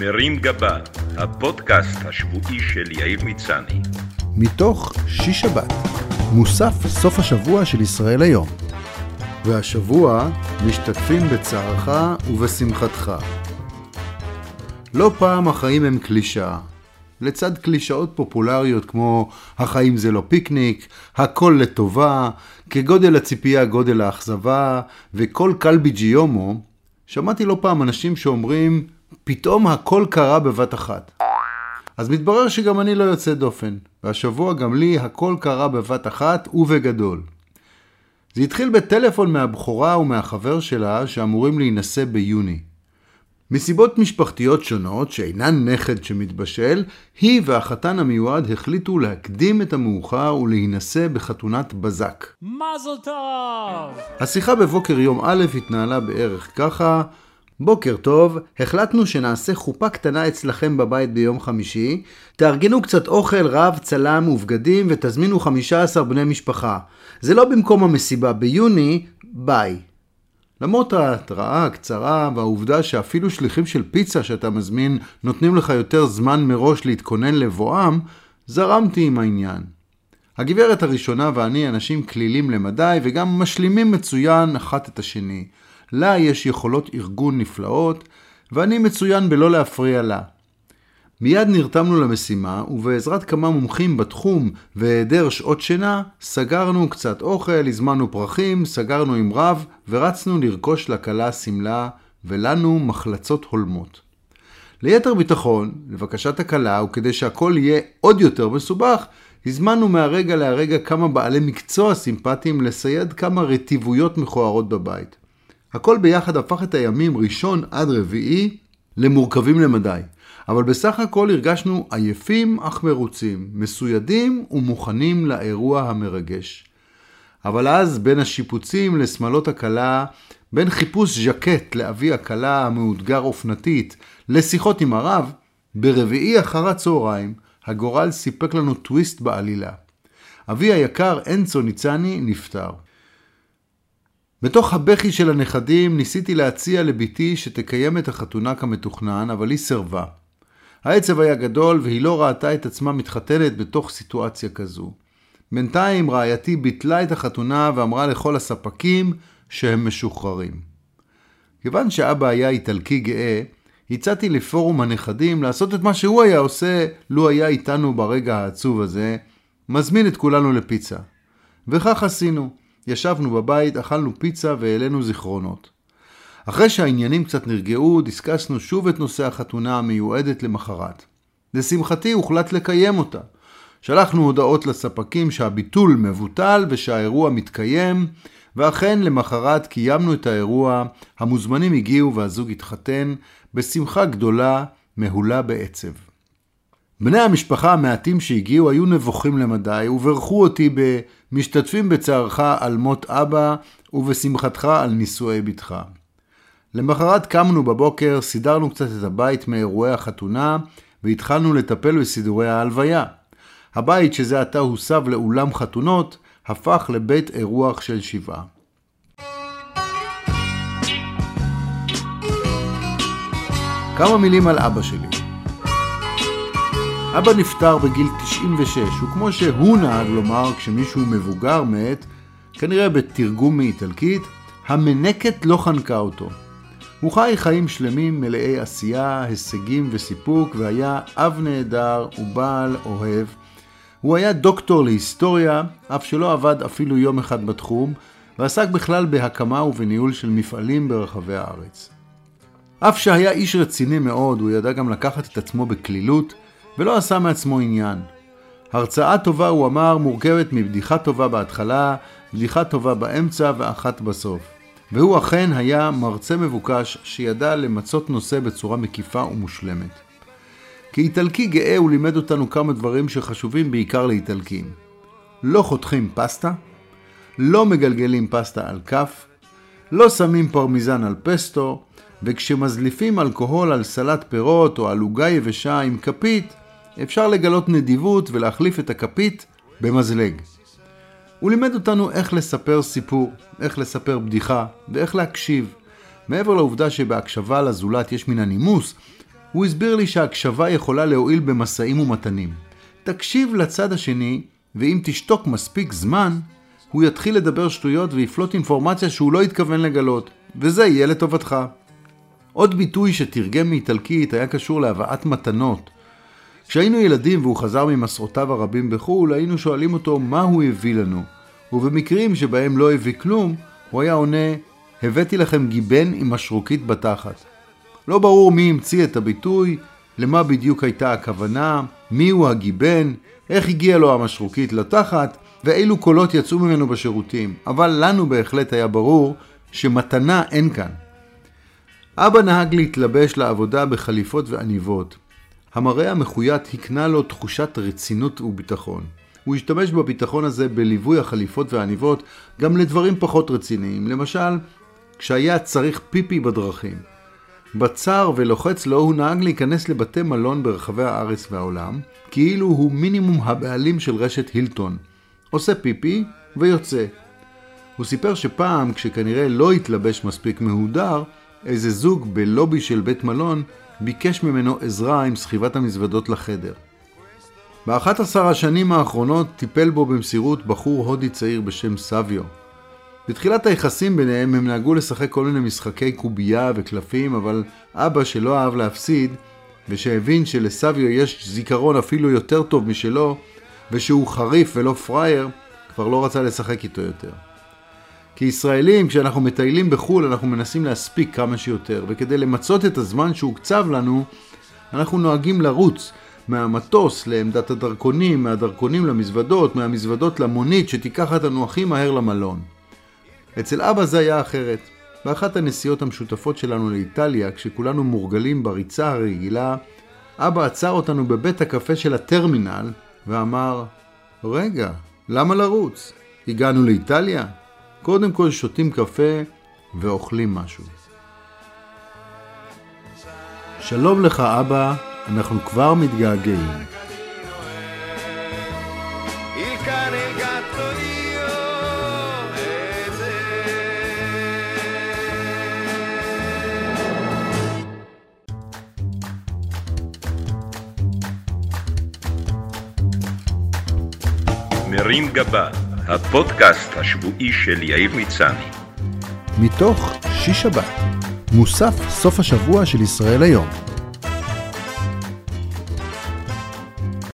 מרים גבה, הפודקאסט השבועי של יאיר מצני. מתוך שיש שבת, מוסף סוף השבוע של ישראל היום. והשבוע משתתפים בצערך ובשמחתך. לא פעם החיים הם קלישאה. לצד קלישאות פופולריות כמו החיים זה לא פיקניק, הכל לטובה, כגודל הציפייה גודל האכזבה, וכל קלבי ג'יומו, שמעתי לא פעם אנשים שאומרים, פתאום הכל קרה בבת אחת. אז מתברר שגם אני לא יוצא דופן, והשבוע גם לי הכל קרה בבת אחת ובגדול. זה התחיל בטלפון מהבכורה ומהחבר שלה שאמורים להינשא ביוני. מסיבות משפחתיות שונות, שאינן נכד שמתבשל, היא והחתן המיועד החליטו להקדים את המאוחר ולהינשא בחתונת בזק. מזל טוב! השיחה בבוקר יום א' התנהלה בערך ככה: בוקר טוב, החלטנו שנעשה חופה קטנה אצלכם בבית ביום חמישי, תארגנו קצת אוכל, רב, צלם ובגדים ותזמינו 15 בני משפחה. זה לא במקום המסיבה ביוני, ביי. למרות ההתראה הקצרה והעובדה שאפילו שליחים של פיצה שאתה מזמין נותנים לך יותר זמן מראש להתכונן לבואם, זרמתי עם העניין. הגברת הראשונה ואני אנשים כלילים למדי וגם משלימים מצוין אחת את השני. לה יש יכולות ארגון נפלאות, ואני מצוין בלא להפריע לה. מיד נרתמנו למשימה, ובעזרת כמה מומחים בתחום והיעדר שעות שינה, סגרנו קצת אוכל, הזמנו פרחים, סגרנו עם רב, ורצנו לרכוש לכלה שמלה, ולנו מחלצות הולמות. ליתר ביטחון, לבקשת הכלה, וכדי שהכל יהיה עוד יותר מסובך, הזמנו מהרגע להרגע כמה בעלי מקצוע סימפטיים לסייד כמה רטיבויות מכוערות בבית. הכל ביחד הפך את הימים ראשון עד רביעי למורכבים למדי. אבל בסך הכל הרגשנו עייפים אך מרוצים, מסוידים ומוכנים לאירוע המרגש. אבל אז בין השיפוצים לשמלות הכלה, בין חיפוש ז'קט לאבי הכלה המאותגר אופנתית, לשיחות עם הרב, ברביעי אחר הצהריים הגורל סיפק לנו טוויסט בעלילה. אבי היקר אנצו ניצני נפטר. בתוך הבכי של הנכדים ניסיתי להציע לביתי שתקיים את החתונה כמתוכנן, אבל היא סירבה. העצב היה גדול והיא לא ראתה את עצמה מתחתנת בתוך סיטואציה כזו. בינתיים רעייתי ביטלה את החתונה ואמרה לכל הספקים שהם משוחררים. כיוון שאבא היה איטלקי גאה, הצעתי לפורום הנכדים לעשות את מה שהוא היה עושה לו היה איתנו ברגע העצוב הזה, מזמין את כולנו לפיצה. וכך עשינו. ישבנו בבית, אכלנו פיצה והעלינו זיכרונות. אחרי שהעניינים קצת נרגעו, דיסקסנו שוב את נושא החתונה המיועדת למחרת. לשמחתי הוחלט לקיים אותה. שלחנו הודעות לספקים שהביטול מבוטל ושהאירוע מתקיים, ואכן למחרת קיימנו את האירוע, המוזמנים הגיעו והזוג התחתן, בשמחה גדולה, מהולה בעצב. בני המשפחה המעטים שהגיעו היו נבוכים למדי, וברכו אותי ב"משתתפים בצערך על מות אבא, ובשמחתך על נישואי בתך". למחרת קמנו בבוקר, סידרנו קצת את הבית מאירועי החתונה, והתחלנו לטפל בסידורי ההלוויה. הבית שזה עתה הוסב לאולם חתונות, הפך לבית אירוח של שבעה. כמה מילים על אבא שלי. אבא נפטר בגיל 96, וכמו שהוא נהג לומר כשמישהו מבוגר מת, כנראה בתרגום מאיטלקית, המנקת לא חנקה אותו. הוא חי חיים שלמים מלאי עשייה, הישגים וסיפוק, והיה אב נהדר ובעל אוהב. הוא היה דוקטור להיסטוריה, אף שלא עבד אפילו יום אחד בתחום, ועסק בכלל בהקמה ובניהול של מפעלים ברחבי הארץ. אף שהיה איש רציני מאוד, הוא ידע גם לקחת את עצמו בקלילות, ולא עשה מעצמו עניין. הרצאה טובה, הוא אמר, מורכבת מבדיחה טובה בהתחלה, בדיחה טובה באמצע ואחת בסוף. והוא אכן היה מרצה מבוקש שידע למצות נושא בצורה מקיפה ומושלמת. כאיטלקי גאה הוא לימד אותנו כמה דברים שחשובים בעיקר לאיטלקים. לא חותכים פסטה, לא מגלגלים פסטה על כף, לא שמים פרמיזן על פסטו, וכשמזליפים אלכוהול על סלט פירות או על עוגה יבשה עם כפית, אפשר לגלות נדיבות ולהחליף את הכפית במזלג. הוא לימד אותנו איך לספר סיפור, איך לספר בדיחה ואיך להקשיב. מעבר לעובדה שבהקשבה לזולת יש מן הנימוס, הוא הסביר לי שהקשבה יכולה להועיל במשאים ומתנים. תקשיב לצד השני, ואם תשתוק מספיק זמן, הוא יתחיל לדבר שטויות ויפלוט אינפורמציה שהוא לא התכוון לגלות, וזה יהיה לטובתך. עוד ביטוי שתרגם מאיטלקית היה קשור להבאת מתנות. כשהיינו ילדים והוא חזר ממסעותיו הרבים בחו"ל, היינו שואלים אותו מה הוא הביא לנו. ובמקרים שבהם לא הביא כלום, הוא היה עונה, הבאתי לכם גיבן עם משרוקית בתחת. לא ברור מי המציא את הביטוי, למה בדיוק הייתה הכוונה, מי הוא הגיבן, איך הגיע לו המשרוקית לתחת, ואילו קולות יצאו ממנו בשירותים. אבל לנו בהחלט היה ברור שמתנה אין כאן. אבא נהג להתלבש לעבודה בחליפות ועניבות. המראה המחויט הקנה לו תחושת רצינות וביטחון. הוא השתמש בביטחון הזה בליווי החליפות והעניבות גם לדברים פחות רציניים, למשל, כשהיה צריך פיפי בדרכים. בצר ולוחץ לו הוא נהג להיכנס לבתי מלון ברחבי הארץ והעולם, כאילו הוא מינימום הבעלים של רשת הילטון. עושה פיפי ויוצא. הוא סיפר שפעם, כשכנראה לא התלבש מספיק מהודר, איזה זוג בלובי של בית מלון ביקש ממנו עזרה עם סחיבת המזוודות לחדר. באחת עשר השנים האחרונות טיפל בו במסירות בחור הודי צעיר בשם סביו. בתחילת היחסים ביניהם הם נהגו לשחק כל מיני משחקי קובייה וקלפים, אבל אבא שלא אהב להפסיד, ושהבין שלסביו יש זיכרון אפילו יותר טוב משלו, ושהוא חריף ולא פראייר, כבר לא רצה לשחק איתו יותר. כישראלים, כשאנחנו מטיילים בחו"ל, אנחנו מנסים להספיק כמה שיותר, וכדי למצות את הזמן שהוקצב לנו, אנחנו נוהגים לרוץ מהמטוס לעמדת הדרכונים, מהדרכונים למזוודות, מהמזוודות למונית שתיקח אותנו הכי מהר למלון. אצל אבא זה היה אחרת. באחת הנסיעות המשותפות שלנו לאיטליה, כשכולנו מורגלים בריצה הרגילה, אבא עצר אותנו בבית הקפה של הטרמינל ואמר, רגע, למה לרוץ? הגענו לאיטליה? קודם כל שותים קפה ואוכלים משהו. שלום לך אבא, אנחנו כבר מתגעגעים. מרים גבה, הפודקאסט השבועי של יאיר מצני. מתוך שיש שבת, מוסף סוף השבוע של ישראל היום.